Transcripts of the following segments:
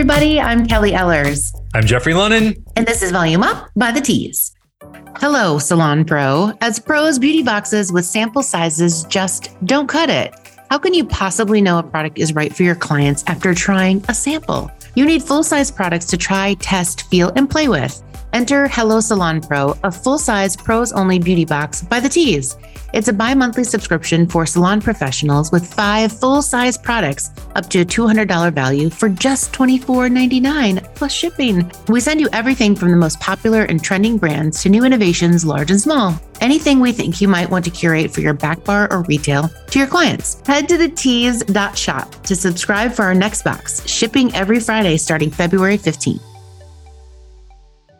everybody. I'm Kelly Ellers. I'm Jeffrey Lennon. And this is Volume Up by the Tease. Hello, Salon Pro. As pros, beauty boxes with sample sizes just don't cut it. How can you possibly know a product is right for your clients after trying a sample? You need full size products to try, test, feel, and play with. Enter Hello Salon Pro, a full size pros only beauty box by the Tease. It's a bi monthly subscription for salon professionals with five full size products up to a $200 value for just $24.99 plus shipping. We send you everything from the most popular and trending brands to new innovations, large and small. Anything we think you might want to curate for your back bar or retail to your clients. Head to the tease.shop to subscribe for our next box, shipping every Friday starting February 15th.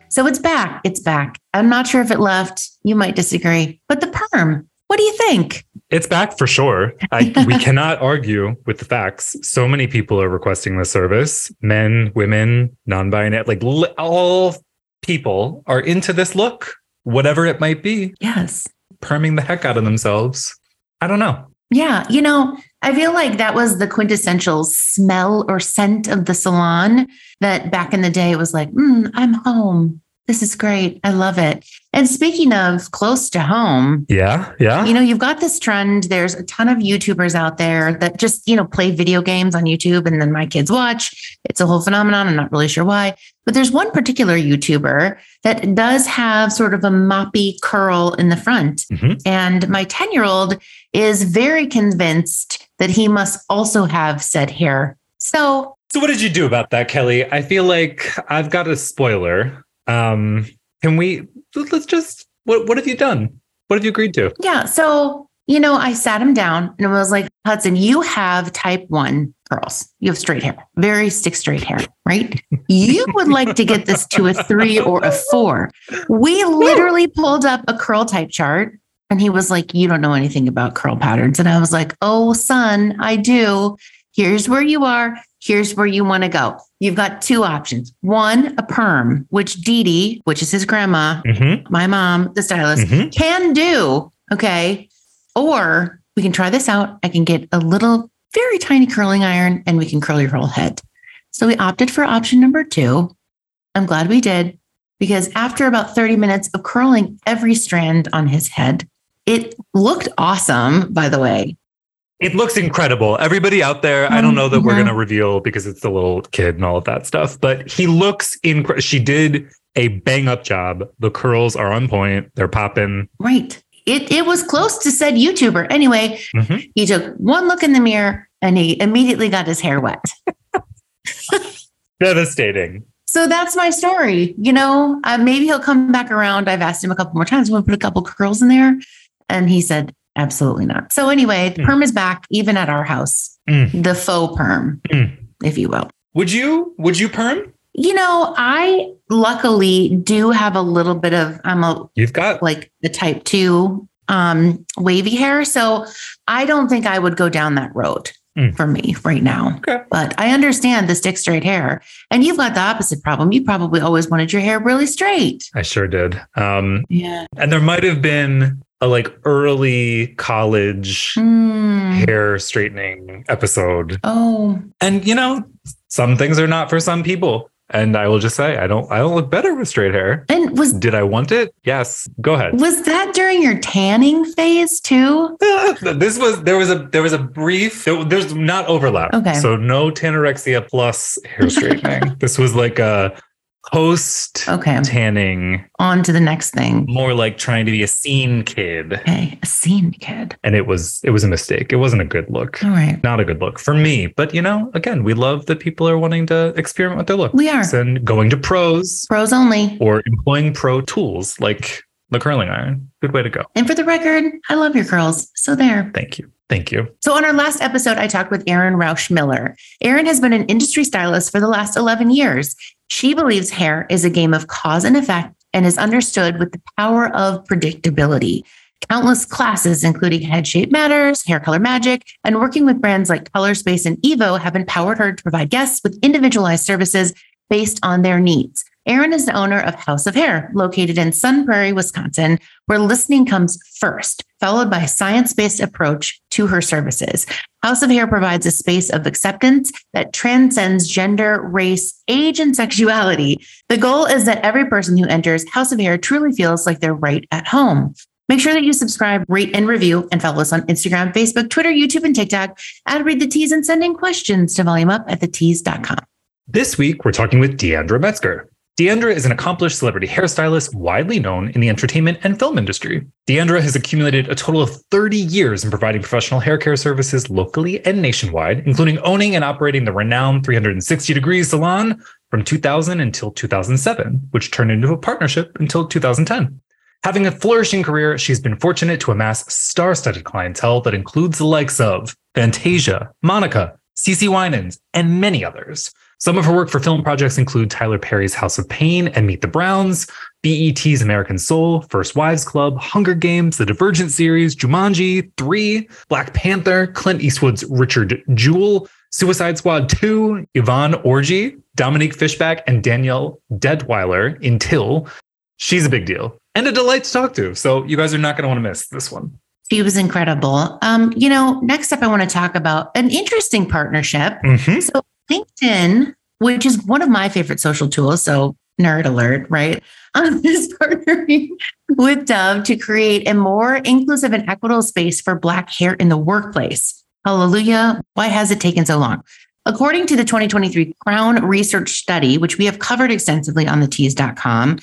So it's back. It's back. I'm not sure if it left. You might disagree, but the perm, what do you think? It's back for sure. I, we cannot argue with the facts. So many people are requesting the service men, women, non binary, like all people are into this look, whatever it might be. Yes. Perming the heck out of themselves. I don't know. Yeah. You know, I feel like that was the quintessential smell or scent of the salon that back in the day was like, mm, I'm home. This is great. I love it. And speaking of close to home, yeah, yeah. You know, you've got this trend. There's a ton of YouTubers out there that just, you know, play video games on YouTube and then my kids watch. It's a whole phenomenon. I'm not really sure why. But there's one particular YouTuber that does have sort of a moppy curl in the front. Mm-hmm. And my 10 year old is very convinced that he must also have said hair. So, so what did you do about that, Kelly? I feel like I've got a spoiler. Um, can we let's just what what have you done? What have you agreed to? Yeah. So, you know, I sat him down and I was like, Hudson, you have type one curls. You have straight hair, very stick straight hair, right? you would like to get this to a three or a four. We literally pulled up a curl type chart and he was like, You don't know anything about curl patterns. And I was like, Oh, son, I do. Here's where you are. Here's where you want to go. You've got two options. One, a perm, which Dee Dee, which is his grandma, mm-hmm. my mom, the stylist, mm-hmm. can do. Okay. Or we can try this out. I can get a little, very tiny curling iron and we can curl your whole head. So we opted for option number two. I'm glad we did because after about 30 minutes of curling every strand on his head, it looked awesome, by the way. It looks incredible. Everybody out there, I don't know that mm-hmm. we're going to reveal because it's the little kid and all of that stuff, but he looks incredible. She did a bang up job. The curls are on point. They're popping. Right. It, it was close to said YouTuber. Anyway, mm-hmm. he took one look in the mirror and he immediately got his hair wet. Devastating. So that's my story. You know, uh, maybe he'll come back around. I've asked him a couple more times. To put a couple curls in there? And he said, Absolutely not. So anyway, the mm. perm is back even at our house. Mm. The faux perm, mm. if you will. Would you would you perm? You know, I luckily do have a little bit of I'm a You've got like the type 2 um wavy hair, so I don't think I would go down that road. Mm. For me right now. Okay. But I understand the stick straight hair. And you've got the opposite problem. You probably always wanted your hair really straight. I sure did. Um, yeah. And there might have been a like early college mm. hair straightening episode. Oh. And you know, some things are not for some people. And I will just say I don't I don't look better with straight hair. And was did I want it? Yes. Go ahead. Was that during your tanning phase too? this was there was a there was a brief there, there's not overlap. Okay. So no tanorexia plus hair straightening. this was like a post okay. tanning on to the next thing. More like trying to be a scene kid. Okay a scene kid. And it was it was a mistake. It wasn't a good look. All right. Not a good look for me. But you know again we love that people are wanting to experiment with their look we are. And going to pros. Pros only. Or employing pro tools like the curling iron. Good way to go. And for the record i love your curls. So there. Thank you Thank you. So, on our last episode, I talked with Erin Rausch Miller. Erin has been an industry stylist for the last 11 years. She believes hair is a game of cause and effect and is understood with the power of predictability. Countless classes, including Head Shape Matters, Hair Color Magic, and working with brands like Color Space and Evo, have empowered her to provide guests with individualized services based on their needs. Erin is the owner of House of Hair, located in Sun Prairie, Wisconsin, where listening comes first, followed by a science based approach to her services. House of Hair provides a space of acceptance that transcends gender, race, age, and sexuality. The goal is that every person who enters House of Hair truly feels like they're right at home. Make sure that you subscribe, rate, and review, and follow us on Instagram, Facebook, Twitter, YouTube, and TikTok. Add Read the Tease and send in questions to volumeup at thetease.com. This week, we're talking with Deandra Metzger. Deandra is an accomplished celebrity hairstylist widely known in the entertainment and film industry. Deandra has accumulated a total of 30 years in providing professional hair care services locally and nationwide, including owning and operating the renowned 360 Degrees Salon from 2000 until 2007, which turned into a partnership until 2010. Having a flourishing career, she's been fortunate to amass star studded clientele that includes the likes of Fantasia, Monica, CeCe Winans, and many others. Some of her work for film projects include Tyler Perry's House of Pain and Meet the Browns, BET's American Soul, First Wives Club, Hunger Games, the Divergent series, Jumanji, 3, Black Panther, Clint Eastwood's Richard Jewell, Suicide Squad 2, Yvonne Orji, Dominique Fishback, and Danielle Deadwyler in Till. She's a big deal and a delight to talk to. So you guys are not going to want to miss this one. She was incredible. Um, you know, next up, I want to talk about an interesting partnership. Mhm. So LinkedIn, which is one of my favorite social tools, so nerd alert, right? Um, is partnering with Dove to create a more inclusive and equitable space for Black hair in the workplace. Hallelujah. Why has it taken so long? According to the 2023 Crown Research Study, which we have covered extensively on the tease.com,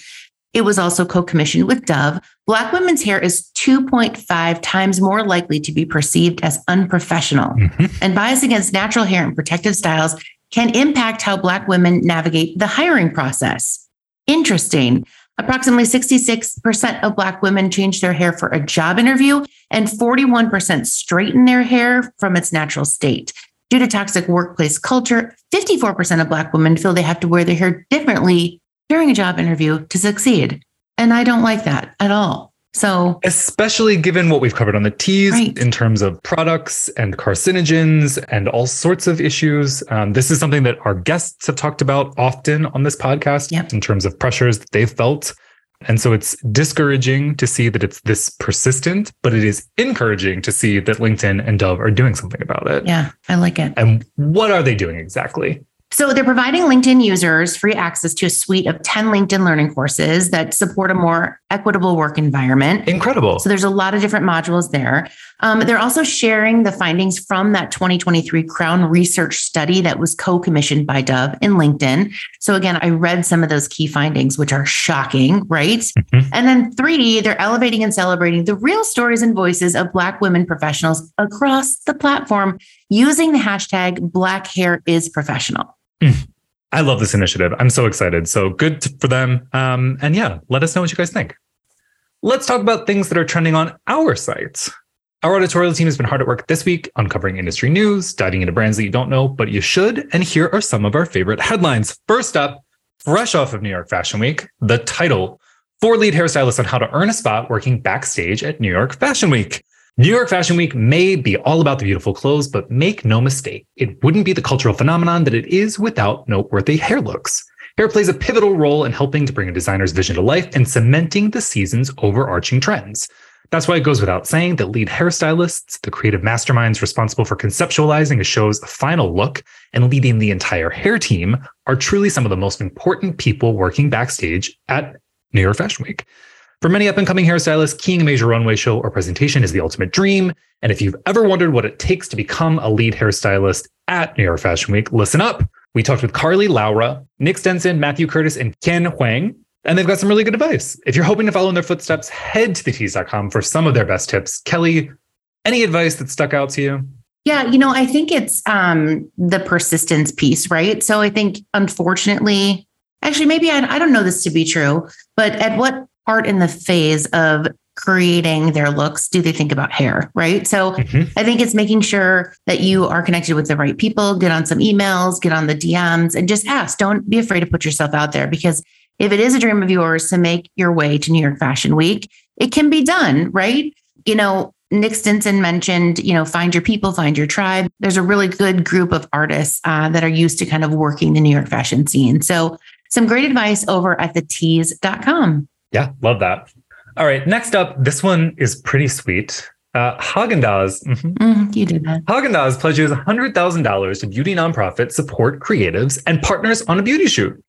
it was also co commissioned with Dove. Black women's hair is 2.5 times more likely to be perceived as unprofessional. Mhm. And bias against natural hair and protective styles can impact how Black women navigate the hiring process. Interesting. Approximately 66% of Black women change their hair for a job interview, and 41% straighten their hair from its natural state. Due to toxic workplace culture, 54% of Black women feel they have to wear their hair differently during a job interview to succeed. And I don't like that at all. So, Especially given what we've covered on the Tease Right. in terms of products and carcinogens and all sorts of issues. Um, this is something that our guests have talked about often on this podcast Yep. in terms of pressures that they've felt. And so it's discouraging to see that it's this persistent, but it is encouraging to see that LinkedIn and Dove are doing something about it. yeah, I like it. And what are they doing exactly? So they're providing LinkedIn users free access to a suite of 10 LinkedIn learning courses that support a more equitable work environment. Incredible. So there's a lot of different modules there. Um, they're also sharing the findings from that 2023 Crown Research study that was co-commissioned by Dove in LinkedIn. So again, I read some of those key findings, which are shocking, right? Mhm. And then three, they're elevating and celebrating the real stories and voices of Black women professionals across the platform using the hashtag Black Hair is Professional. I love this initiative. I'm so excited. So good for them. Um, and yeah, let us know what you guys think. Let's talk about things that are trending on our sites. Our editorial team has been hard at work this week uncovering industry news, diving into brands that you don't know, but you should. And here are some of our favorite headlines. First up, fresh off of New York Fashion Week, the title Four lead hairstylists on how to earn a spot working backstage at New York Fashion Week. New York Fashion Week may be all about the beautiful clothes, but make no mistake, it wouldn't be the cultural phenomenon that it is without noteworthy hair looks. Hair plays a pivotal role in helping to bring a designer's vision to life and cementing the season's overarching trends. That's why it goes without saying that lead hairstylists, the creative masterminds responsible for conceptualizing a show's final look and leading the entire hair team, are truly some of the most important people working backstage at New York Fashion Week. For many up and coming hairstylists, keying a major runway show or presentation is the ultimate dream. And if you've ever wondered what it takes to become a lead hairstylist at New York Fashion Week, listen up. We talked with Carly Laura, Nick Stenson, Matthew Curtis, and Ken Huang, and they've got some really good advice. If you're hoping to follow in their footsteps, head to thetease.com for some of their best tips. Kelly, any advice that stuck out to you? Yeah, you know, I think it's um, the persistence piece, right? So I think, unfortunately, actually, maybe I, I don't know this to be true, but at what part in the phase of creating their looks do they think about hair, right? So Mhm. I think it's making sure that you are connected with the right people, get on some emails, get on the DMs, and just ask. Don't be afraid to put yourself out there because if it is a dream of yours to make your way to New York Fashion Week, it can be done, right? You know, Nick Stenson mentioned, you know, find your people, find your tribe. There's a really good group of artists uh, that are used to kind of working the New York fashion scene. So Some great advice over at thetease.com. Yeah, love that. All right, next up, this one is pretty sweet. Uh, Haagen-Dazs. mhm. Mm, you did that. Haagen-Dazs pledges $100,000 to beauty nonprofit support creatives and partners on a beauty shoot.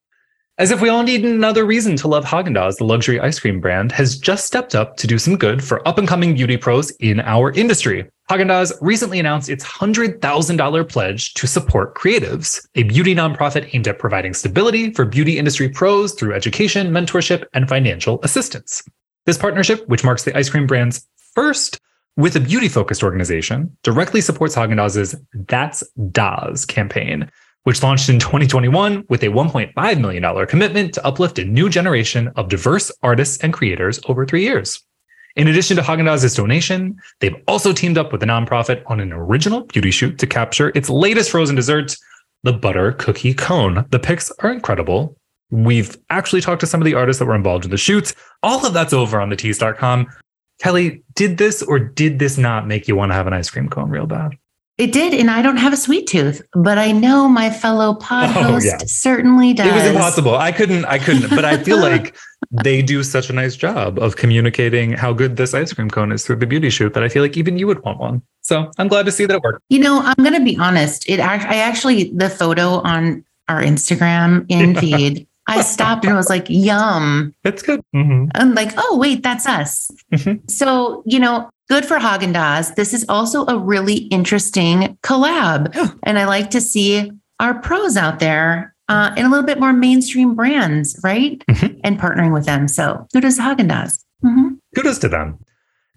As if we all need another reason to love Haagen-Dazs, the luxury ice cream brand has just stepped up to do some good for up-and-coming beauty pros in our industry. Haagen-Dazs recently announced its $100,000 pledge to support creatives, a beauty nonprofit aimed at providing stability for beauty industry pros through education, mentorship, and financial assistance. This partnership, which marks the ice cream brand's first with a beauty focused organization, directly supports Haagen-Dazs's That's Daz campaign, which launched in 2021 with a $1.5 million commitment to uplift a new generation of diverse artists and creators over three years. In addition to Haagen-Dazs's donation, they've also teamed up with the nonprofit on an original beauty shoot to capture its latest frozen dessert, the butter cookie cone. The pics are incredible. We've actually talked to some of the artists that were involved in the shoots. All of that's over on thetease.com. Kelly, did this or did this not make you want to have an ice cream cone real bad? It did, and I don't have a sweet tooth, but I know my fellow pod Oh, host yeah. certainly does. It was impossible. I couldn't, I couldn't, but I feel like they do such a nice job of communicating how good this ice cream cone is through the beauty shoot that I feel like even you would want one. So I'm glad to see that it worked. You know, I'm going to be honest. It I actually the photo on our Instagram in Yeah. feed. I stopped and was like, "Yum!" It's good. Mhm. I'm like, "Oh wait, that's us." Mhm. So you know, good for Haagen Dazs. This is also a really interesting collab, Yeah. and I like to see our pros out there uh, in a little bit more mainstream brands, right? Mhm. And partnering with them. So kudos to Haagen Dazs. Mhm. Kudos to them.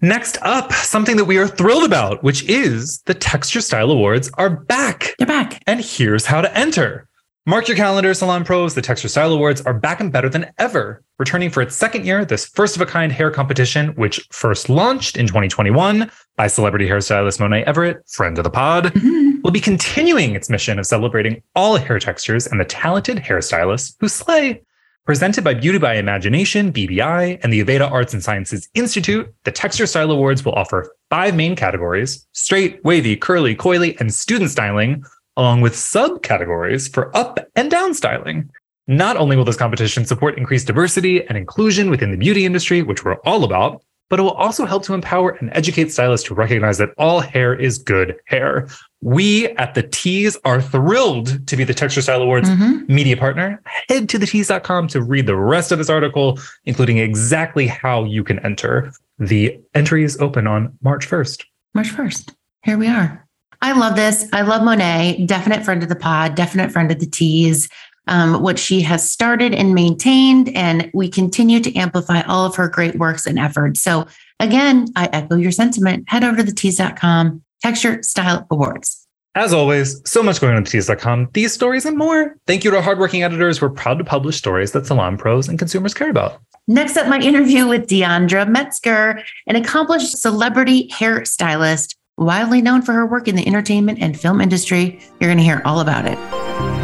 Next up, something that we are thrilled about, which is the Texture Style Awards are back. They're back. And here's how to enter. Mark your calendar, Salon Pros. The Texture Style Awards are back and better than ever. Returning for its second year, this first of a kind hair competition, which first launched in 2021 by celebrity hairstylist Monae Everett, friend of the pod, Mhm. will be continuing its mission of celebrating all hair textures and the talented hairstylists who slay. Presented by Beauty by Imagination, BBI, and the Aveda Arts and Sciences Institute, the Texture Style Awards will offer five main categories straight, wavy, curly, coily, and student styling, along with subcategories for up and down styling. Not only will this competition support increased diversity and inclusion within the beauty industry, which we're all about, but it will also help to empower and educate stylists to recognize that all hair is good hair. We at the Tease are thrilled to be the Texture Style Awards Mhm. media partner. Head to thetease.com to read the rest of this article, including exactly how you can enter. The entry is open on March 1st. March 1st. Here we are. I love this. I love Monae, definite friend of the pod, definite friend of the tease. Um, what she has started and maintained, and we continue to amplify all of her great works and efforts. So, again, I echo your sentiment. Head over to the tease.com, Texture Style Awards. As always, so much going on at tease.com, these stories and more. Thank you to our hardworking editors. We're proud to publish stories that salon pros and consumers care about. Next up, my interview with Deandra Metzger, an accomplished celebrity hairstylist, widely known for her work in the entertainment and film industry. You're going to hear all about it.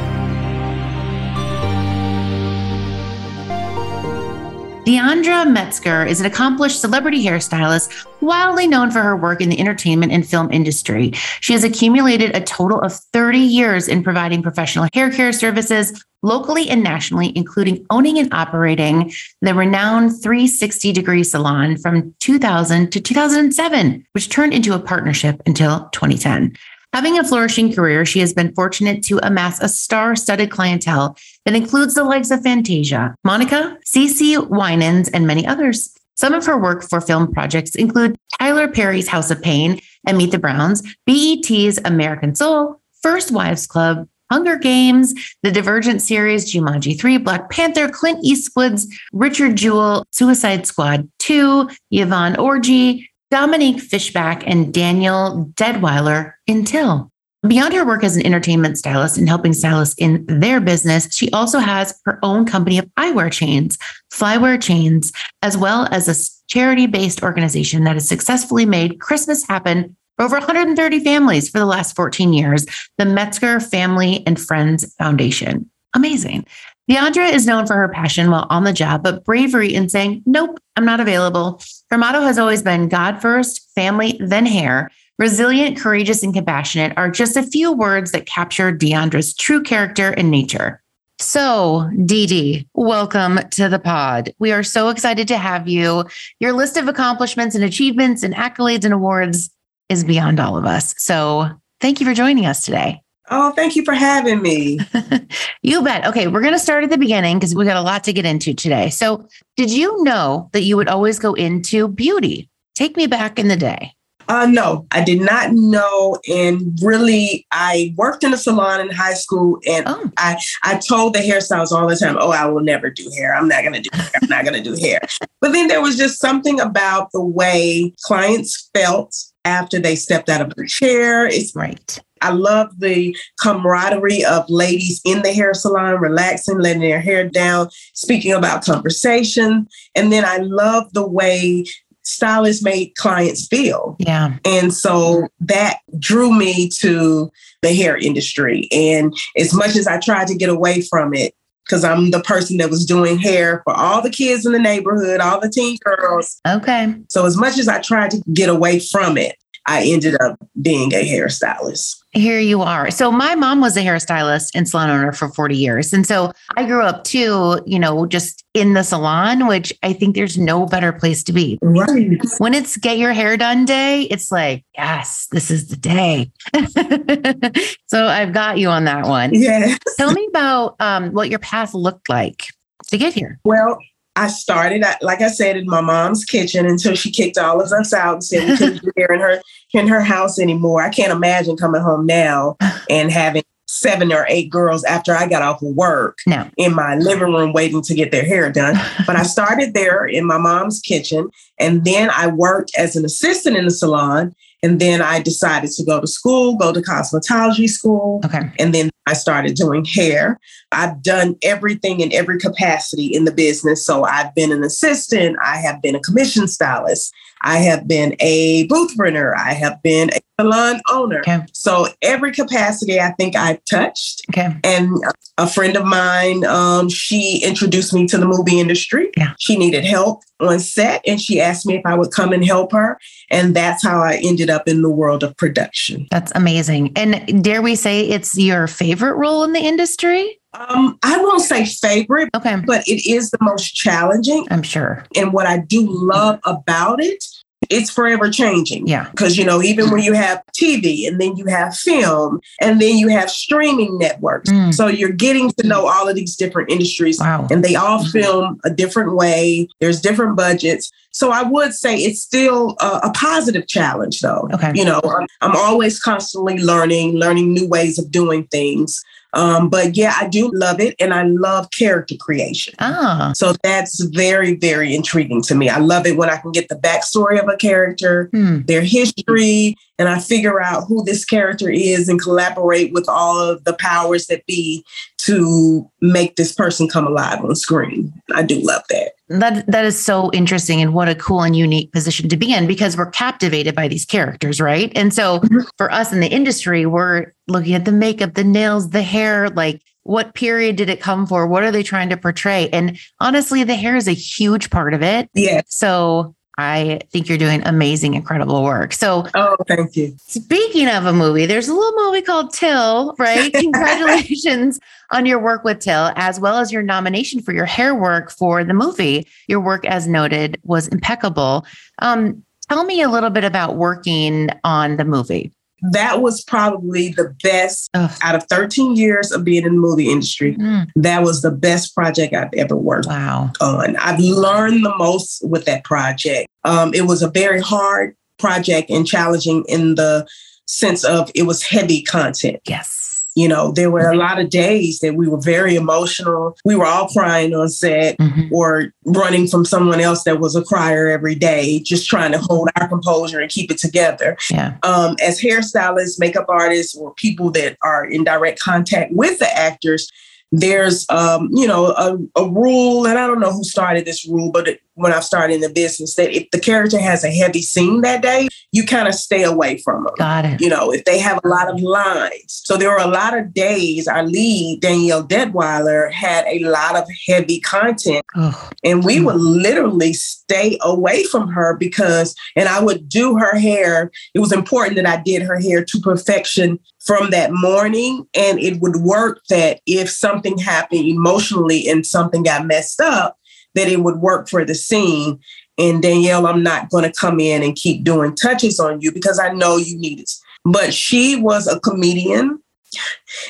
Deandra Metzger is an accomplished celebrity hairstylist, wildly known for her work in the entertainment and film industry. She has accumulated a total of 30 years in providing professional hair care services locally and nationally, including owning and operating the renowned 360 Degree Salon from 2000 to 2007, which turned into a partnership until 2010. Having a flourishing career, she has been fortunate to amass a star studded clientele that includes the likes of Fantasia, Monica, CeCe Winans, and many others. Some of her work for film projects include Tyler Perry's House of Pain and Meet the Browns, BET's American Soul, First Wives Club, Hunger Games, the Divergent series, Jumanji 3, Black Panther, Clint Eastwood's Richard Jewell, Suicide Squad 2, Yvonne Orji, Dominique Fishback, and Danielle Deadwyler in Till. Beyond her work as an entertainment stylist and helping stylists in their business, she also has her own company of eyewear chains, Flywear Chains, as well as a charity based organization that has successfully made Christmas happen for over 130 families for the last 14 years, the Metzger Family and Friends Foundation. Amazing. Deandra is known for her passion while on the job, but bravery in saying, Nope, I'm not available. Her motto has always been God first, family, then hair. Resilient, courageous, and compassionate are just a few words that capture Deandra's true character and nature. So, Dee Dee, welcome to the pod. We are so excited to have you. Your list of accomplishments and achievements and accolades and awards is beyond all of us. So, thank you for joining us today. Oh, thank you for having me. you bet. Okay, we're going to start at the beginning because we got a lot to get into today. So, did you know that you would always go into beauty? Take me back in the day. Uh, no, I did not know. And really, I worked in a salon in high school, and oh. I I told the hairstylists all the time, "Oh, I will never do hair. I'm not going to do hair. I'm not going to do hair." But then there was just something about the way clients felt after they stepped out of the chair. It's right. I love the camaraderie of ladies in the hair salon, relaxing, letting their hair down, speaking about conversation. And then I love the way stylists made clients feel. Yeah. And so that drew me to the hair industry. And as much as I tried to get away from it, because I'm the person that was doing hair for all the kids in the neighborhood, all the teen girls. Okay. So as much as I tried to get away from it, I ended up being a hairstylist. Here you are. So my mom was a hairstylist and salon owner for 40 years. And so I grew up too, you know, just in the salon, which I think there's no better place to be. Right. When it's get your hair done day, it's like, yes, this is the day. so I've got you on that one. Yeah. Tell me about um, what your path looked like to get here. Well, I started, like I said, in my mom's kitchen until she kicked all of us out and said we couldn't be there in her in her house anymore. I can't imagine coming home now and having seven or eight girls after I got off of work no. in my living room waiting to get their hair done. but I started there in my mom's kitchen. And then I worked as an assistant in the salon. And then I decided to go to school, go to cosmetology school. Okay. And then I started doing hair. I've done everything in every capacity in the business. So I've been an assistant, I have been a commission stylist, I have been a booth renter, I have been a salon owner. Okay. So every capacity I think I've touched. Okay. And a friend of mine, um, she introduced me to the movie industry. Yeah. She needed help on set and she asked me if I would come and help her. And that's how I ended up in the world of production. That's amazing. And dare we say it's your favorite role in the industry? Um, I won't say favorite, okay, but it is the most challenging. I'm sure. And what I do love about it, it's forever changing. Yeah. Because, you know, even when you have TV and then you have film and then you have streaming networks. Mm. So you're getting to know all of these different industries wow. and they all film a different way. There's different budgets. So I would say it's still a, a positive challenge, though. Okay. You know, I'm, I'm always constantly learning, learning new ways of doing things. Um, but yeah, I do love it and I love character creation. Ah. So that's very, very intriguing to me. I love it when I can get the backstory of a character, hmm. their history, and I figure out who this character is and collaborate with all of the powers that be to make this person come alive on screen. I do love that. That that is so interesting and what a cool and unique position to be in because we're captivated by these characters, right? And so mm-hmm. for us in the industry, we're looking at the makeup, the nails, the hair, like what period did it come for? What are they trying to portray? And honestly, the hair is a huge part of it. Yeah. So I think you're doing amazing, incredible work. So, oh, thank you. Speaking of a movie, there's a little movie called Till, right? Congratulations on your work with Till, as well as your nomination for your hair work for the movie. Your work, as noted, was impeccable. Um, tell me a little bit about working on the movie that was probably the best Ugh. out of 13 years of being in the movie industry. Mm. That was the best project I've ever worked wow. on. I've learned the most with that project. Um, it was a very hard project and challenging in the sense of it was heavy content. Yes. You know, there were a lot of days that we were very emotional. We were all crying on set mm-hmm. or running from someone else that was a crier every day, just trying to hold our composure and keep it together. Yeah. Um, as hairstylists, makeup artists, or people that are in direct contact with the actors, there's um, you know a, a, rule and i don't know who started this rule but it, when I started in the business that if the character has a heavy scene that day, you kind of stay away from them. Got it. You know, if they have a lot of lines. So there were a lot of days our lead, Danielle Deadwyler, had a lot of heavy content. Oh. And we mm. would literally stay away from her because, and I would do her hair. It was important that I did her hair to perfection from that morning. And it would work that if something happened emotionally and something got messed up, that it would work for the scene. And Danielle, I'm not going to come in and keep doing touches on you because I know you need it. But she was a comedian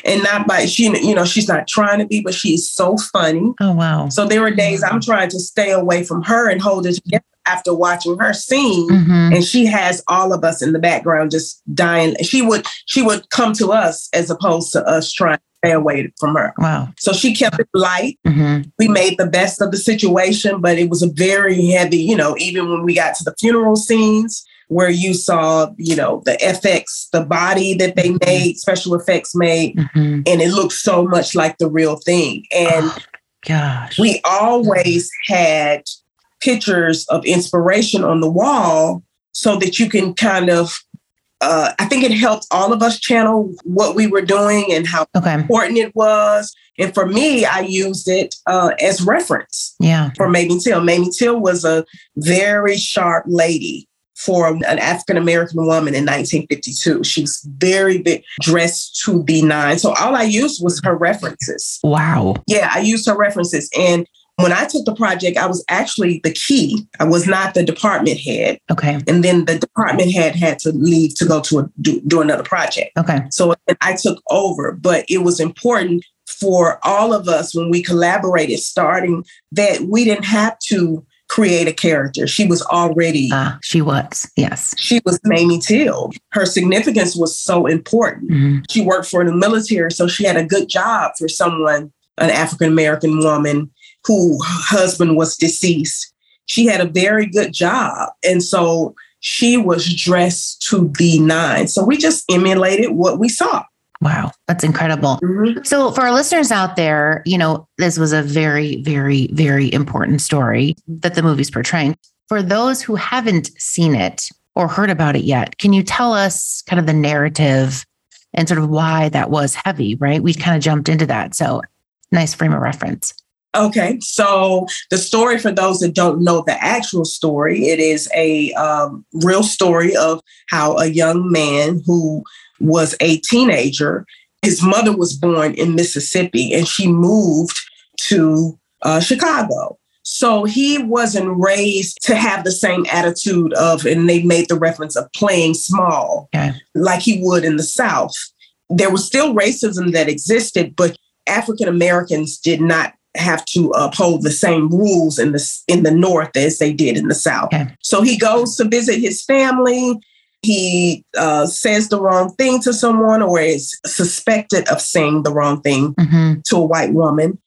and not by she you know she's not trying to be but she's so funny oh wow so there were days i'm trying to stay away from her and hold it together after watching her scene mm-hmm. and she has all of us in the background just dying she would she would come to us as opposed to us trying stay away from her. Wow. So she kept it light. Mm-hmm. We made the best of the situation, but it was a very heavy, you know, even when we got to the funeral scenes where you saw, you know, the FX, the body that they mm-hmm. made, special effects made, mm-hmm. and it looked so much like the real thing. And oh, gosh, we always had pictures of inspiration on the wall so that you can kind of uh, I think it helped all of us channel what we were doing and how okay. important it was. And for me, I used it uh, as reference. Yeah. For Mamie Till. Mamie Till was a very sharp lady for an African American woman in 1952. She was very big, dressed to the nine. So all I used was her references. Wow. Yeah, I used her references. And when I took the project, I was actually the key. I was not the department head. Okay. And then the department head had to leave to go to a, do, do another project. Okay. So I took over, but it was important for all of us when we collaborated starting that we didn't have to create a character. She was already. Uh, she was, yes. She was Mamie Till. Her significance was so important. Mm-hmm. She worked for the military, so she had a good job for someone, an African American woman who husband was deceased. She had a very good job. And so she was dressed to the nine. So we just emulated what we saw. Wow, that's incredible. Mm-hmm. So, for our listeners out there, you know, this was a very, very, very important story that the movie's portraying. For those who haven't seen it or heard about it yet, can you tell us kind of the narrative and sort of why that was heavy, right? We kind of jumped into that. So, nice frame of reference. Okay, so the story for those that don't know the actual story, it is a um, real story of how a young man who was a teenager, his mother was born in Mississippi and she moved to uh, Chicago. So he wasn't raised to have the same attitude of, and they made the reference of playing small okay. like he would in the South. There was still racism that existed, but African Americans did not have to uphold the same rules in the in the north as they did in the south. Okay. So he goes to visit his family. He uh, says the wrong thing to someone, or is suspected of saying the wrong thing mm-hmm. to a white woman,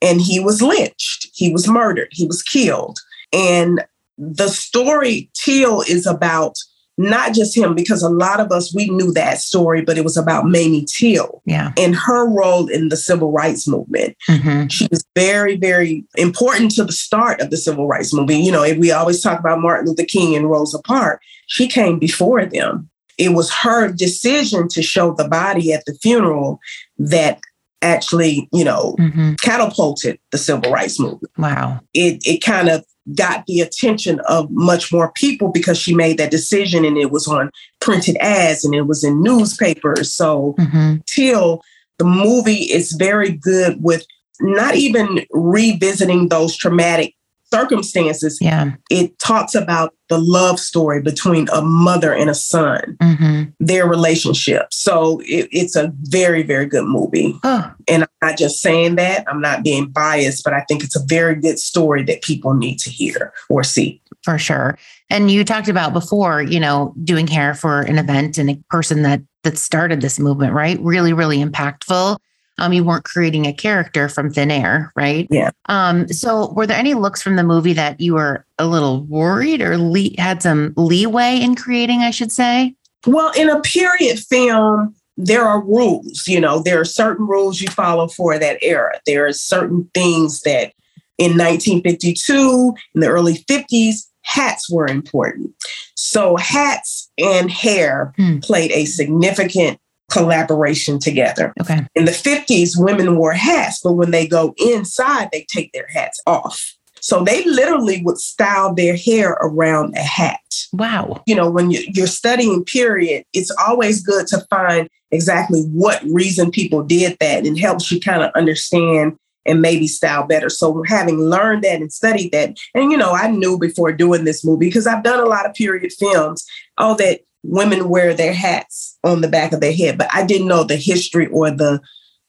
and he was lynched. He was murdered. He was killed. And the story Till is about not just him, because a lot of us, we knew that story, but it was about Mamie Till yeah. and her role in the civil rights movement. Mm-hmm. She was very, very important to the start of the civil rights movement. You know, if we always talk about Martin Luther King and Rosa Parks. She came before them. It was her decision to show the body at the funeral that actually, you know, mm-hmm. catapulted the civil rights movement. Wow. It it kind of got the attention of much more people because she made that decision and it was on printed ads and it was in newspapers. So mm-hmm. till the movie is very good with not even revisiting those traumatic circumstances. Yeah. It talks about the love story between a mother and a son, mm-hmm. their relationship. So it, it's a very, very good movie. Oh. And I'm not just saying that, I'm not being biased, but I think it's a very good story that people need to hear or see. For sure. And you talked about before, you know, doing hair for an event and a person that that started this movement, right? Really, really impactful um, you weren't creating a character from thin air, right? Yeah. Um, so were there any looks from the movie that you were a little worried or le- had some leeway in creating, I should say? Well, in a period film, there are rules, you know, there are certain rules you follow for that era. There are certain things that in 1952, in the early 50s, hats were important. So hats and hair hmm. played a significant collaboration together. Okay. In the 50s, women wore hats, but when they go inside, they take their hats off. So they literally would style their hair around a hat. Wow. You know, when you're studying period, it's always good to find exactly what reason people did that and helps you kind of understand and maybe style better. So having learned that and studied that, and you know, I knew before doing this movie because I've done a lot of period films, all that women wear their hats on the back of their head, but I didn't know the history or the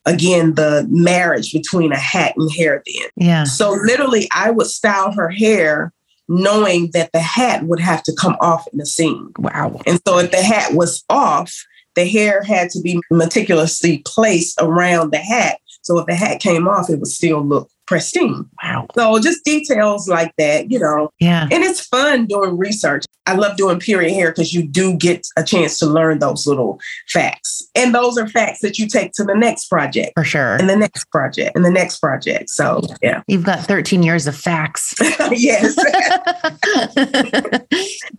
again the marriage between a hat and hair then. Yeah. So literally I would style her hair knowing that the hat would have to come off in the scene. Wow. And so if the hat was off, the hair had to be meticulously placed around the hat. So if the hat came off, it would still look pristine. Wow. So just details like that, you know. Yeah. And it's fun doing research. I love doing period hair because you do get a chance to learn those little facts. And those are facts that you take to the next project. For sure. And the next project and the next project. So yeah. You've got 13 years of facts. yes.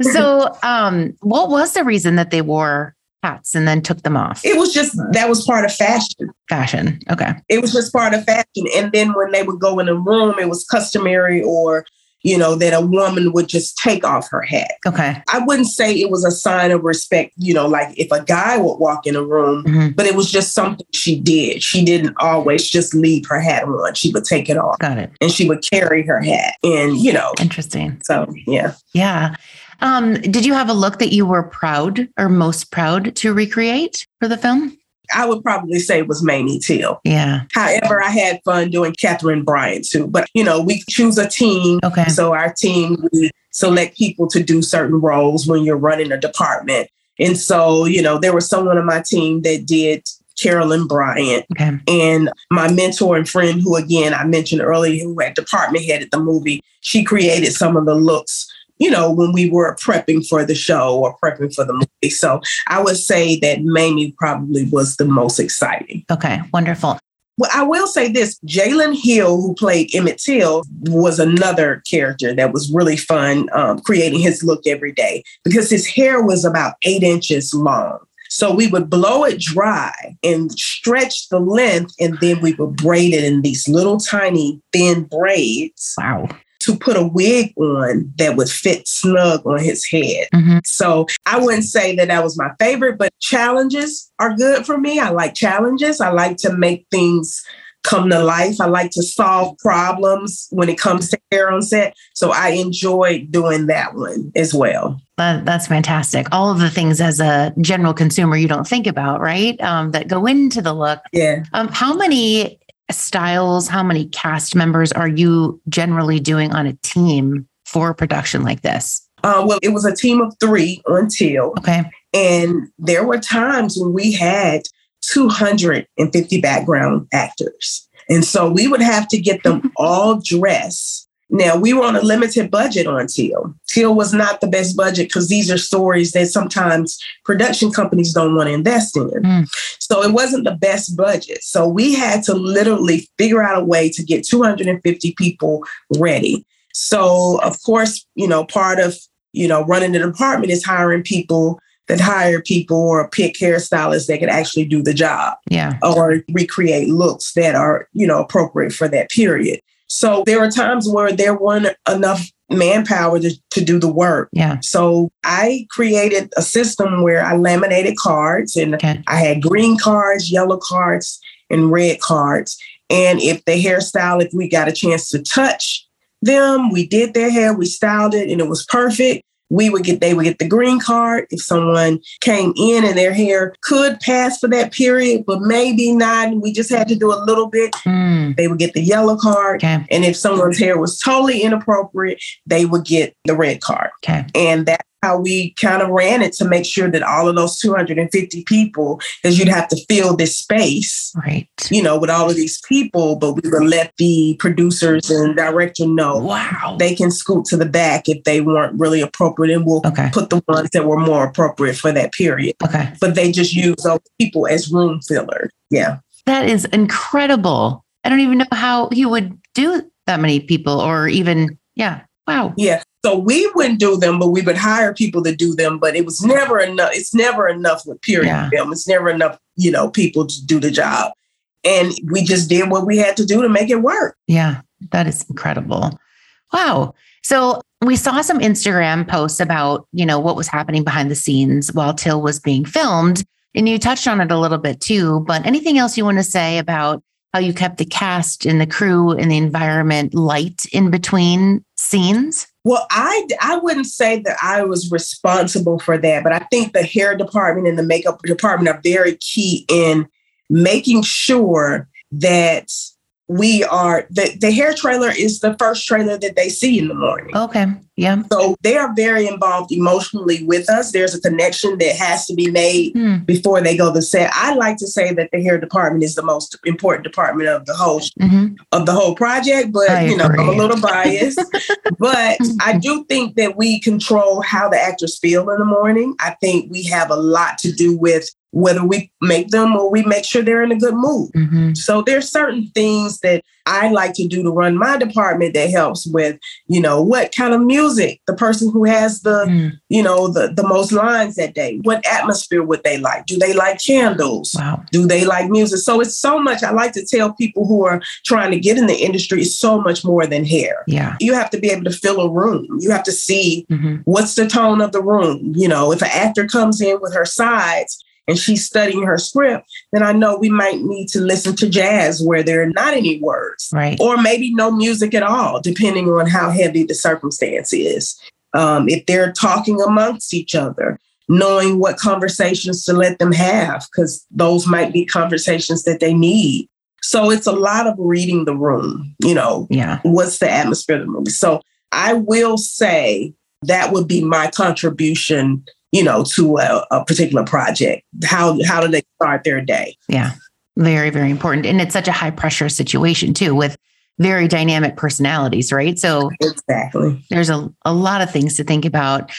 so um what was the reason that they wore hats and then took them off? It was just that was part of fashion. Fashion. Okay. It was just part of fashion. And then when they would go in a room, it was customary or you know, that a woman would just take off her hat. Okay. I wouldn't say it was a sign of respect, you know, like if a guy would walk in a room, mm-hmm. but it was just something she did. She didn't always just leave her hat on. She would take it off. Got it. And she would carry her hat. And, you know. Interesting. So, yeah. Yeah. Um, did you have a look that you were proud or most proud to recreate for the film? I would probably say it was Mamie Till. Yeah. However, I had fun doing Catherine Bryant too. But you know, we choose a team. Okay. So our team we select people to do certain roles when you're running a department. And so, you know, there was someone on my team that did Carolyn Bryant. Okay. And my mentor and friend, who again I mentioned earlier, who had department headed the movie, she created some of the looks you know, when we were prepping for the show or prepping for the movie. So I would say that Mamie probably was the most exciting. Okay, wonderful. Well, I will say this Jalyn Hall, who played Emmett Till, was another character that was really fun um, creating his look every day because his hair was about eight inches long. So we would blow it dry and stretch the length, and then we would braid it in these little tiny thin braids. Wow to put a wig on that would fit snug on his head. Mm-hmm. So I wouldn't say that that was my favorite, but challenges are good for me. I like challenges. I like to make things come to life. I like to solve problems when it comes to hair on set. So I enjoyed doing that one as well. That, that's fantastic. All of the things as a general consumer you don't think about, right? Um, that go into the look. Yeah. Um, how many styles, how many cast members are you generally doing on a team for a production like this? Uh, well, it was a team of three until. Okay. And there were times when we had 250 background actors. And so we would have to get them all dressed now, we were on a limited budget on Till. Till was not the best budget because these are stories that sometimes production companies don't want to invest in. Mm. So it wasn't the best budget. So we had to literally figure out a way to get 250 people ready. So, of course, you know, part of, you know, running the department is hiring people that hire people or pick hairstylists that can actually do the job. Yeah. Or recreate looks that are, you know, appropriate for that period. So there were times where there weren't enough manpower to, to do the work. Yeah. So I created a system where I laminated cards and okay. I had green cards, yellow cards, and red cards. And if the hairstyle, if we got a chance to touch them, we did their hair, we styled it, and it was perfect we would get they would get the green card if someone came in and their hair could pass for that period but maybe not we just had to do a little bit mm. they would get the yellow card okay. and if someone's hair was totally inappropriate they would get the red card okay. and that how we kind of ran it to make sure that all of those 250 people, because you'd have to fill this space, right? You know, with all of these people, but we would let the producers and director know, wow, they can scoot to the back if they weren't really appropriate, and we'll okay. put the ones that were more appropriate for that period. Okay, but they just use those people as room fillers. Yeah, that is incredible. I don't even know how he would do that many people or even, yeah. Wow. Yeah. So we wouldn't do them, but we would hire people to do them. But it was never enough. It's never enough with period yeah. film. It's never enough, you know, people to do the job. And we just did what we had to do to make it work. Yeah, that is incredible. Wow. So we saw some Instagram posts about, you know, what was happening behind the scenes while Till was being filmed. And you touched on it a little bit too, but anything else you want to say about how you kept the cast and the crew and the environment light in between scenes? Well, I I wouldn't say that I was responsible for that, but I think the hair department and the makeup department are very key in making sure that we are the, the hair trailer is the first trailer that they see in the morning. Okay. Yeah. So they are very involved emotionally with us. There's a connection that has to be made hmm. before they go to set. I like to say that the hair department is the most important department of the whole mm-hmm. of the whole project, but I you know, agree. I'm a little biased. but I do think that we control how the actors feel in the morning. I think we have a lot to do with whether we make them or we make sure they're in a good mood. Mm-hmm. So there's certain things that I like to do to run my department that helps with, you know, what kind of music the person who has the, mm. you know, the the most lines that day, what atmosphere would they like? Do they like candles? Wow. Do they like music? So it's so much I like to tell people who are trying to get in the industry it's so much more than hair. Yeah. You have to be able to fill a room. You have to see mm-hmm. what's the tone of the room. You know, if an actor comes in with her sides and she's studying her script, then I know we might need to listen to jazz where there are not any words, right? Or maybe no music at all, depending on how heavy the circumstance is. Um, if they're talking amongst each other, knowing what conversations to let them have, because those might be conversations that they need. So it's a lot of reading the room, you know, yeah. what's the atmosphere of the movie. So I will say that would be my contribution you know, to a, a particular project? How how do they start their day? Yeah, very very important, and it's such a high pressure situation too with very dynamic personalities, right? So exactly, there's a a lot of things to think about.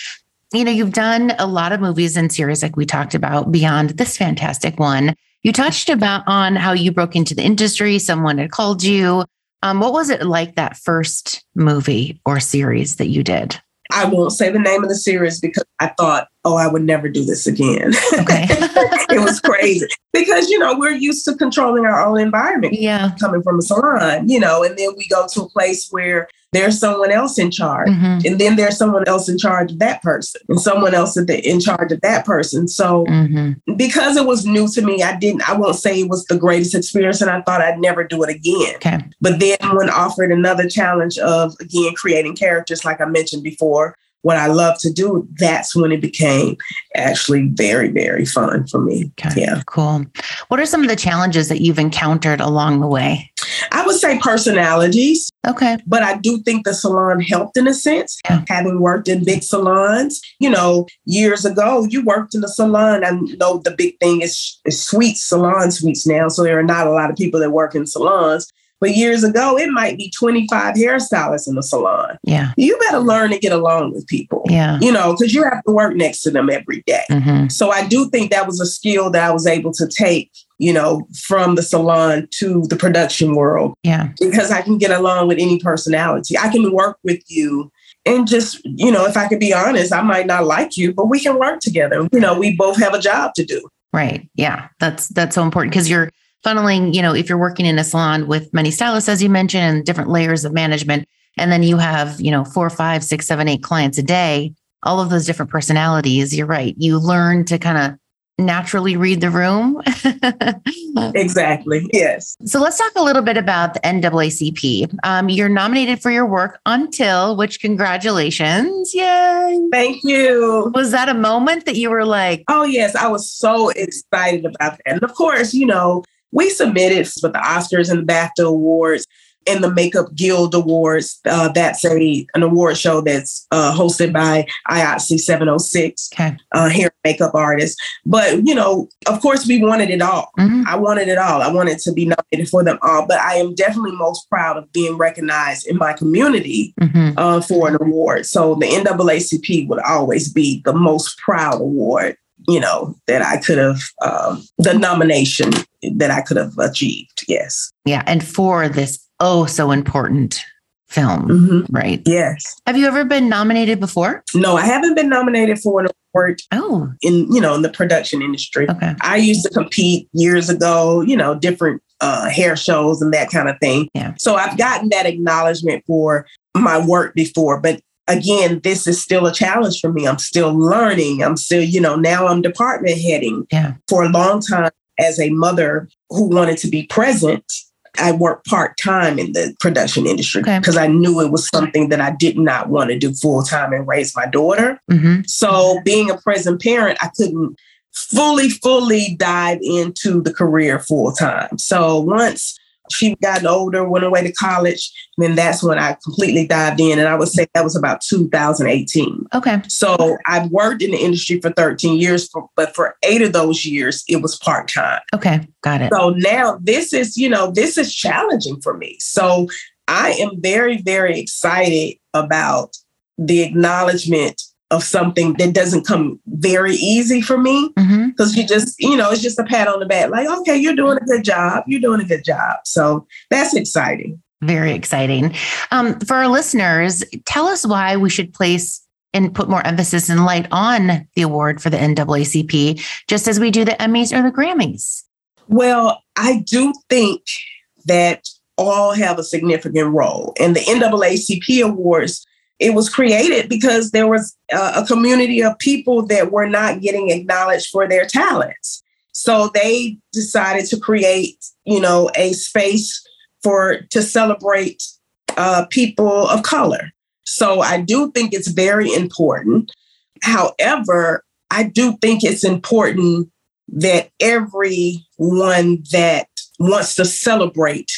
You know, you've done a lot of movies and series like we talked about beyond this fantastic one. You touched about on how you broke into the industry. Someone had called you. Um, what was it like that first movie or series that you did? I won't say the name of the series because I thought, oh, I would never do this again. Okay. it was crazy because, you know, we're used to controlling our own environment. Yeah. Coming from a salon, you know, and then we go to a place where there's someone else in charge. Mm-hmm. And then there's someone else in charge of that person and someone else in charge of that person. So mm-hmm. because it was new to me, I didn't, I won't say it was the greatest experience and I thought I'd never do it again. Okay. But then when offered another challenge of again creating characters, like I mentioned before, what I love to do, that's when it became actually very, very fun for me. Okay, yeah. Cool. What are some of the challenges that you've encountered along the way? I would say personalities. Okay. But I do think the salon helped in a sense, yeah. having worked in big salons. You know, years ago, you worked in a salon. I know the big thing is, is suites, salon suites now. So there are not a lot of people that work in salons. But years ago, it might be 25 hairstylists in the salon. Yeah. You better learn to get along with people. Yeah. You know, because you have to work next to them every day. Mm-hmm. So I do think that was a skill that I was able to take, you know, from the salon to the production world. Yeah. Because I can get along with any personality. I can work with you and just you know if i could be honest i might not like you but we can work together you know we both have a job to do right yeah that's that's so important because you're funneling, you know, if you're working in a salon with many stylists, as you mentioned, and different layers of management, and then you have, you know, four, five, six, seven, eight clients a day, all of those different personalities, you're right. You learn to kind of naturally read the room. exactly. Yes. So let's talk a little bit about the NAACP. Um, you're nominated for your work in Till, which congratulations. Yay. Thank you. Was that a moment that you were like, oh, yes, I was so excited about that. And of course, you know, we submitted for the Oscars and the BAFTA awards and the Makeup Guild Awards. Uh, that's a an award show that's uh, hosted by IATSE 706 okay. uh, hair makeup artists. But you know, of course, we wanted it all. Mm-hmm. I wanted it all. I wanted to be nominated for them all. But I am definitely most proud of being recognized in my community mm-hmm. uh, for an award. So the NAACP would always be the most proud award you know, that I could have, um, the nomination that I could have achieved. Yes. Yeah. And for this oh so important film, mm-hmm. right? Yes. Have you ever been nominated before? No, I haven't been nominated for an award. Oh. In you know in the production industry. Okay. I used to compete years ago. You know different uh, hair shows and that kind of thing. Yeah. So I've gotten that acknowledgement for my work before, but again, this is still a challenge for me. I'm still learning. I'm still, you know, now I'm department heading. Yeah. For a long time, as a mother who wanted to be present, I worked part time in the production industry because okay. I knew it was something that I did not want to do full time and raise my daughter. Mm-hmm. So, being a present parent, I couldn't fully, fully dive into the career full time. So, once she got older, went away to college, and then that's when I completely dived in. And I would say that was about 2018. Okay. So I've worked in the industry for 13 years, but for eight of those years, it was part time. Okay. Got it. So now this is, you know, this is challenging for me. So I am very, very excited about the acknowledgement of something that doesn't come very easy for me. Because mm-hmm. you just you know it's just a pat on the back like okay you're doing a good job you're doing a good job. So that's exciting. Very exciting. Um, for our listeners tell us why we should place and put more emphasis and light on the award for the NAACP just as we do the Emmys or the Grammys. Well I do think that all have a significant role and the NAACP awards it was created because there was a, a community of people that were not getting acknowledged for their talents. So they decided to create, you know, a space for to celebrate uh, people of color. So I do think it's very important. However, I do think it's important that everyone that wants to celebrate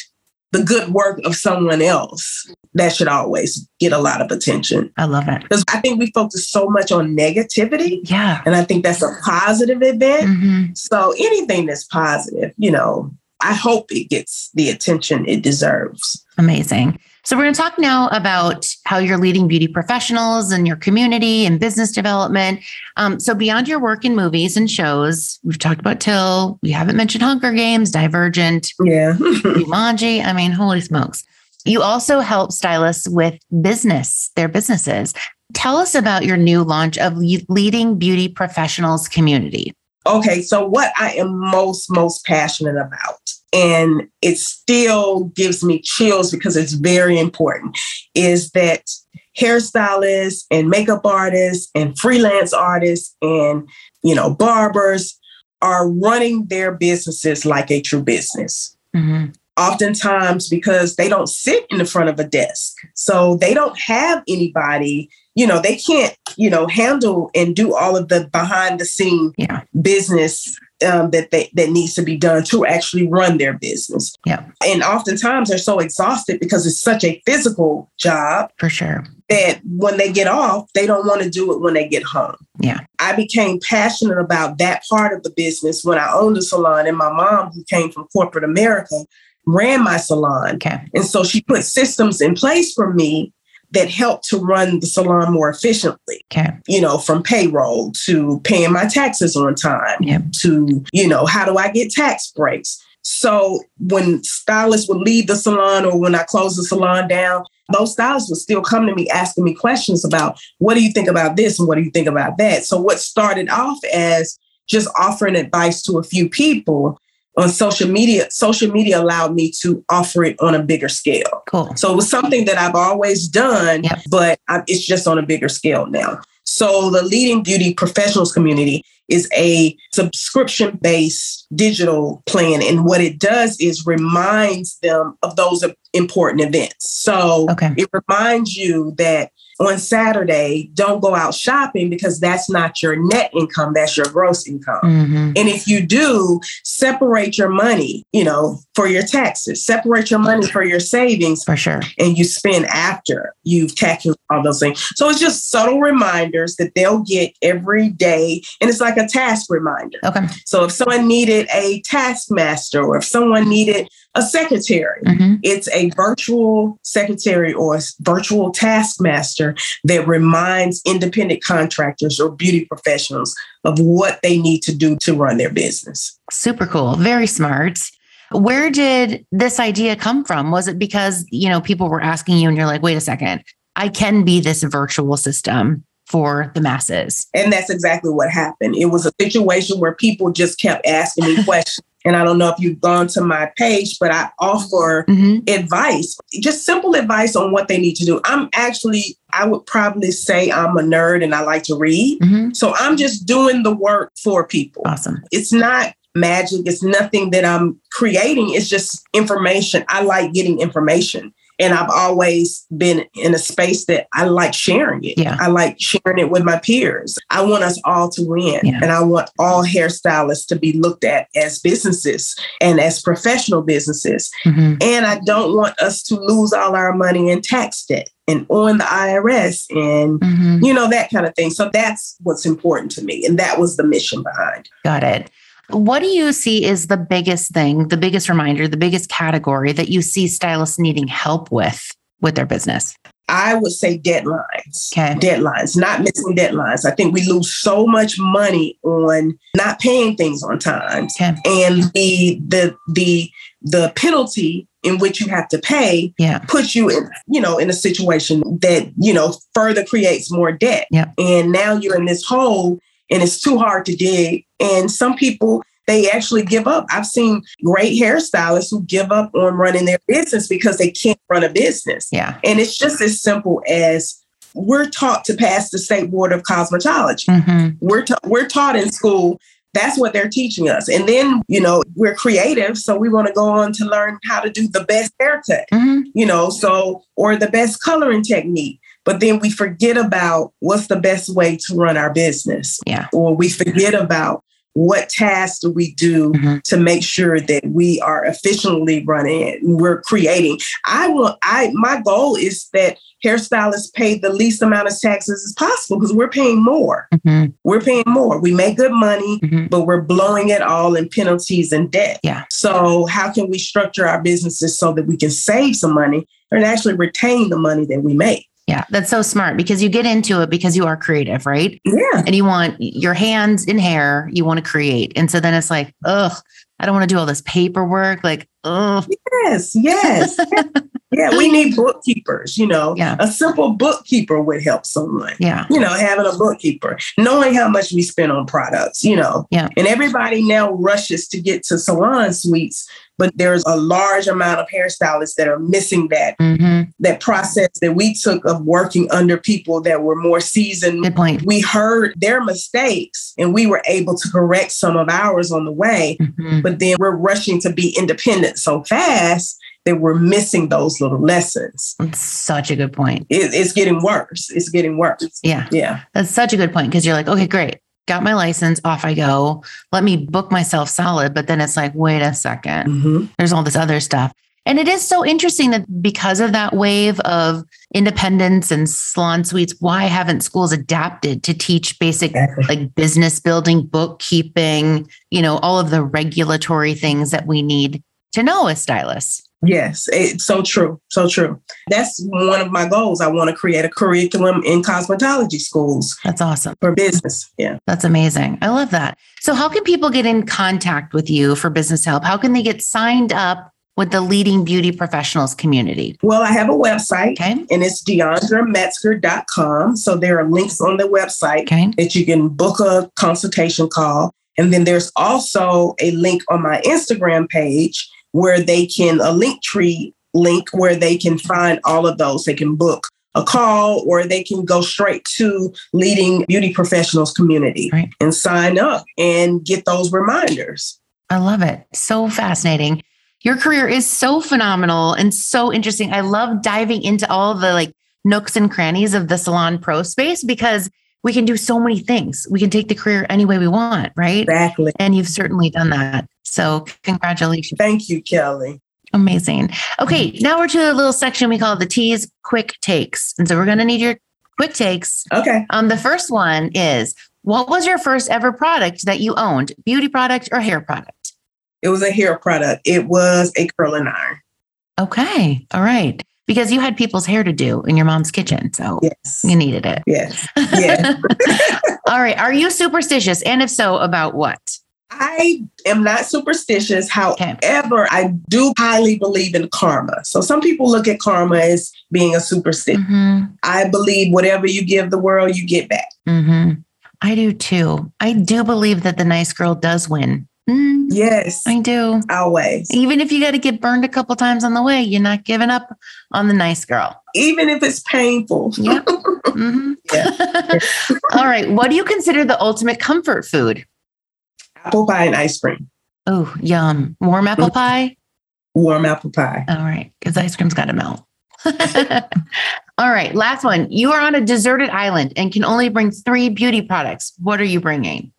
the good work of someone else that should always get a lot of attention. I love it. Because I think we focus so much on negativity. Yeah. And I think that's a positive event. Mm-hmm. So anything that's positive, you know, I hope it gets the attention it deserves. Amazing. So, we're going to talk now about how you're leading beauty professionals in your community and business development. Um, so, beyond your work in movies and shows, we've talked about Till. We haven't mentioned Hunger Games, Divergent, yeah, Jumanji. I mean, holy smokes! You also help stylists with business, their businesses. Tell us about your new launch of leading beauty professionals community. Okay, so what I am most most passionate about and it still gives me chills because it's very important is that hairstylists and makeup artists and freelance artists and you know barbers are running their businesses like a true business mm-hmm. oftentimes because they don't sit in the front of a desk so they don't have anybody you know they can't you know handle and do all of the behind the scene yeah. business um, that they, that needs to be done to actually run their business. Yeah. And oftentimes they're so exhausted because it's such a physical job. For sure. That when they get off, they don't want to do it when they get home. Yeah. I became passionate about that part of the business when I owned a salon, and my mom, who came from corporate America, ran my salon. Okay. And so she put systems in place for me that help to run the salon more efficiently. Okay. You know, from payroll to paying my taxes on time yep. to, you know, how do I get tax breaks? So when stylists would leave the salon or when I close the salon down, those stylists would still come to me asking me questions about what do you think about this and what do you think about that? So what started off as just offering advice to a few people on social media, social media allowed me to offer it on a bigger scale. Cool. So it was something that I've always done, yep. but I, it's just on a bigger scale now. So the leading beauty professionals community is a subscription based digital plan. And what it does is reminds them of those important events. So okay. it reminds you that on Saturday, don't go out shopping because that's not your net income, that's your gross income. Mm-hmm. And if you do, separate your money, you know, for your taxes, separate your money for your savings. For sure. And you spend after you've calculated all those things. So it's just subtle reminders that they'll get every day. And it's like a task reminder. Okay. So if someone needed a taskmaster or if someone needed a secretary. Mm-hmm. It's a virtual secretary or virtual taskmaster that reminds independent contractors or beauty professionals of what they need to do to run their business. Super cool. Very smart. Where did this idea come from? Was it because, you know, people were asking you and you're like, wait a second, I can be this virtual system for the masses? And that's exactly what happened. It was a situation where people just kept asking me questions. And I don't know if you've gone to my page, but I offer mm-hmm. advice, just simple advice on what they need to do. I'm actually, I would probably say I'm a nerd and I like to read. Mm-hmm. So I'm just doing the work for people. Awesome. It's not magic. It's nothing that I'm creating. It's just information. I like getting information. And I've always been in a space that I like sharing it. Yeah. I like sharing it with my peers. I want us all to win. Yeah. And I want all hairstylists to be looked at as businesses and as professional businesses. Mm-hmm. And I don't want us to lose all our money in tax debt and on the IRS and mm-hmm. you know that kind of thing. So that's what's important to me and that was the mission behind. Got it. What do you see is the biggest thing, the biggest reminder, the biggest category that you see stylists needing help with with their business? I would say deadlines. Okay. Deadlines, not missing deadlines. I think we lose so much money on not paying things on time. Okay. And the the the the penalty in which you have to pay yeah. puts you in, you know, in a situation that, you know, further creates more debt. Yeah. And now you're in this hole and it's too hard to dig. And some people, they actually give up. I've seen great hairstylists who give up on running their business because they can't run a business. Yeah. And it's just as simple as we're taught to pass the state board of cosmetology. Mm-hmm. We're ta- we're taught in school that's what they're teaching us. And then, you know, we're creative. So we want to go on to learn how to do the best haircut, mm-hmm. you know, so, or the best coloring technique. But then we forget about what's the best way to run our business. Yeah. Or we forget about what tasks do we do mm-hmm. to make sure that we are efficiently running it we're creating i want i my goal is that hairstylists pay the least amount of taxes as possible because we're paying more mm-hmm. we're paying more we make good money mm-hmm. but we're blowing it all in penalties and debt yeah so how can we structure our businesses so that we can save some money and actually retain the money that we make yeah, that's so smart because you get into it because you are creative, right? Yeah. And you want your hands in hair, you want to create. And so then it's like, ugh, I don't want to do all this paperwork. Like, ugh. Yes, yes. yeah, we need bookkeepers, you know. Yeah. A simple bookkeeper would help someone. Yeah. You know, having a bookkeeper, knowing how much we spend on products, you know. Yeah. And everybody now rushes to get to salon suites but there's a large amount of hairstylists that are missing that mm-hmm. that process that we took of working under people that were more seasoned. Good point. We heard their mistakes and we were able to correct some of ours on the way, mm-hmm. but then we're rushing to be independent so fast that we're missing those little lessons. That's such a good point. It, it's getting worse. It's getting worse. Yeah. Yeah. That's such a good point because you're like, okay, great got my license, off I go. Let me book myself solid. But then it's like, wait a 2nd mm-hmm. There's all this other stuff. And it is so interesting that because of that wave of independence and salon suites, why haven't schools adapted to teach basic exactly. like business building, bookkeeping, you know, all of the regulatory things that we need to know as stylists? Yes, it's so true. So true. That's one of my goals. I want to create a curriculum in cosmetology schools. That's awesome. For business. Yeah. That's amazing. I love that. So, how can people get in contact with you for business help? How can they get signed up with the leading beauty professionals community? Well, I have a website okay. and it's deandrametzger.com. So there are links on the website okay. that you can book a consultation call. And then there's also a link on my Instagram page where they can a link tree link where they can find all of those. They can book a call or they can go straight to leading beauty professionals community right. and sign up and get those reminders. I love it. So fascinating. Your career is so phenomenal and so interesting. I love diving into all the like nooks and crannies of the salon pro space because we can do so many things. We can take the career any way we want, right? Exactly. And you've certainly done that. So, congratulations. Thank you, Kelly. Amazing. Okay, now we're to a little section we call the Tease quick takes. And so we're going to need your quick takes. Okay. Um, the first one is what was your first ever product that you owned, beauty product or hair product? It was a hair product. It was a curling iron. Okay. All right. Because you had people's hair to do in your mom's kitchen. So yes. you needed it. Yes. Yeah. All right. Are you superstitious? And if so, about what? I am not superstitious. However, okay. I do highly believe in karma. So some people look at karma as being a superstition. Mm-hmm. I believe whatever you give the world, you get back. Mm-hmm. I do too. I do believe that the nice girl does win. Mm, yes, I do. Always. Even if you got to get burned a couple times on the way, you're not giving up on the nice girl. Even if it's painful. Yeah. Mm-hmm. yeah. All right. What do you consider the ultimate comfort food? Apple pie and ice cream. Oh, yum. Warm apple mm-hmm. pie? Warm apple pie. All right. Because ice cream's got to melt. All right. Last one. You are on a deserted island and can only bring three beauty products. What are you bringing?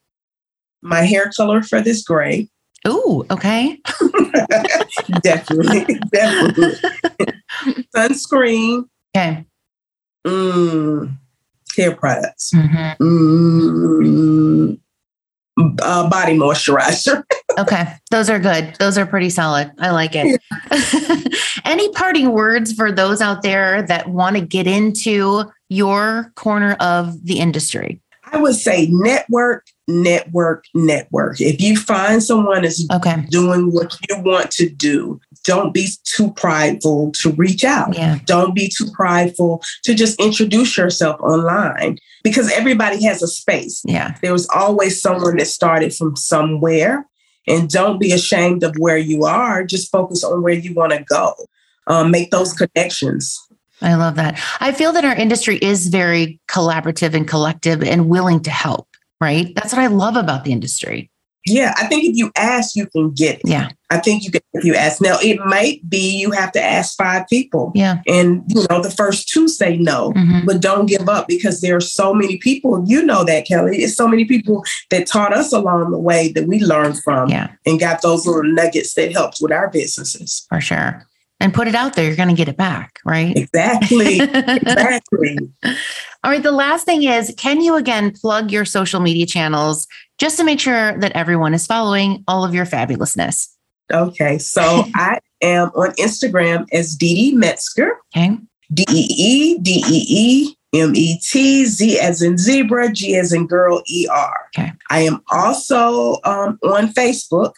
My hair color for this gray. Oh, okay. definitely. Definitely. Sunscreen. Okay. Mm, hair products. Mm-hmm. Mm, uh, body moisturizer. okay, those are good. Those are pretty solid. I like it. Any parting words for those out there that want to get into your corner of the industry? I would say network, network, network. If you find someone that's okay. doing what you want to do, don't be too prideful to reach out. Yeah. Don't be too prideful to just introduce yourself online because everybody has a space. Yeah. There was always someone that started from somewhere. And don't be ashamed of where you are. Just focus on where you want to go. Um, make those connections. I love that. I feel that our industry is very collaborative and collective and willing to help, right? That's what I love about the industry. Yeah, I think if you ask, you can get it. Yeah. I think you can if you ask. Now it might be you have to ask five people. Yeah. And you know, the first two say no, mm-hmm. but don't give up because there are so many people, you know that, Kelly. It's so many people that taught us along the way that we learned from yeah. and got those little nuggets that helped with our businesses. For sure and put it out there, you're going to get it back, right? Exactly. exactly. All right. The last thing is can you again plug your social media channels just to make sure that everyone is following all of your fabulousness? Okay. So I am on Instagram as Dee Dee Metzger. Okay. D E E D E E M E T Z as in zebra, G as in girl, E R. Okay. I am also um, on Facebook,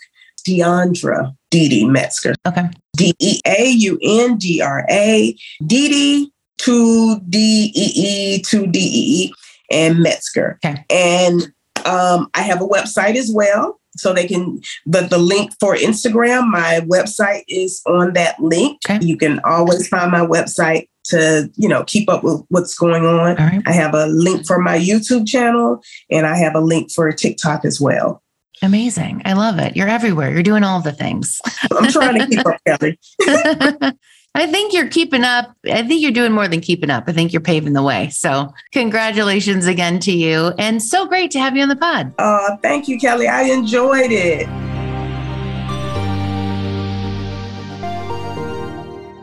Deandra Dee Dee Metzger. Okay. D E A U N D R A, Dee Dee, 2 D E E, 2 D E E, and Metzger. Okay. And um, I have a website as well. So they can, but the link for Instagram, my website is on that link. Okay. You can always find my website to, you know, keep up with what's going on. Right. I have a link for my YouTube channel and I have a link for TikTok as well. Amazing. I love it. You're everywhere. You're doing all the things. I'm trying to keep up, Kelly. I think you're keeping up. I think you're doing more than keeping up. I think you're paving the way. So, congratulations again to you. And so great to have you on the pod. Uh, thank you, Kelly. I enjoyed it.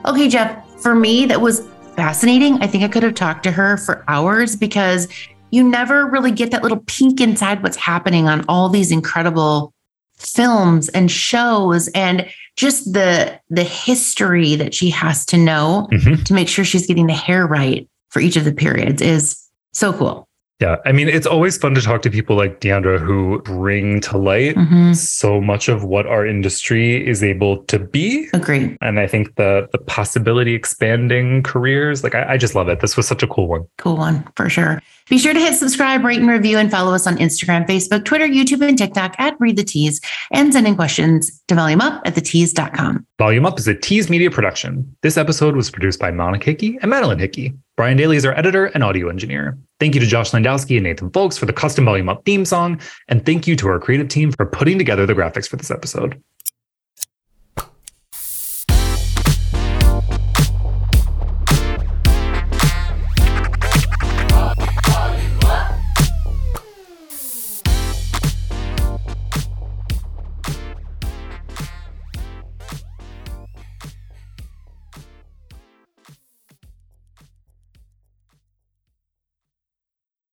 Okay, Jeff, for me, that was fascinating. I think I could have talked to her for hours because you never really get that little peek inside what's happening on all these incredible films and shows and just the the history that she has to know mm-hmm. to make sure she's getting the hair right for each of the periods is so cool. Yeah. I mean, it's always fun to talk to people like Deandra who bring to light mm-hmm. so much of what our industry is able to be. Agree. And I think the the possibility expanding careers, like I, I just love it. This was such a cool one. Cool one for sure. Be sure to hit subscribe, rate, and review, and follow us on Instagram, Facebook, Twitter, YouTube, and TikTok at Read the Tease, and send in questions to volume up at thetease.com. Volume Up is a Tease Media production. This episode was produced by Monica Hickey and Madeline Hickey. Brian Daly is our editor and audio engineer. Thank you to Josh Landowski and Nathan Folks for the custom Volume Up theme song. And thank you to our creative team for putting together the graphics for this episode.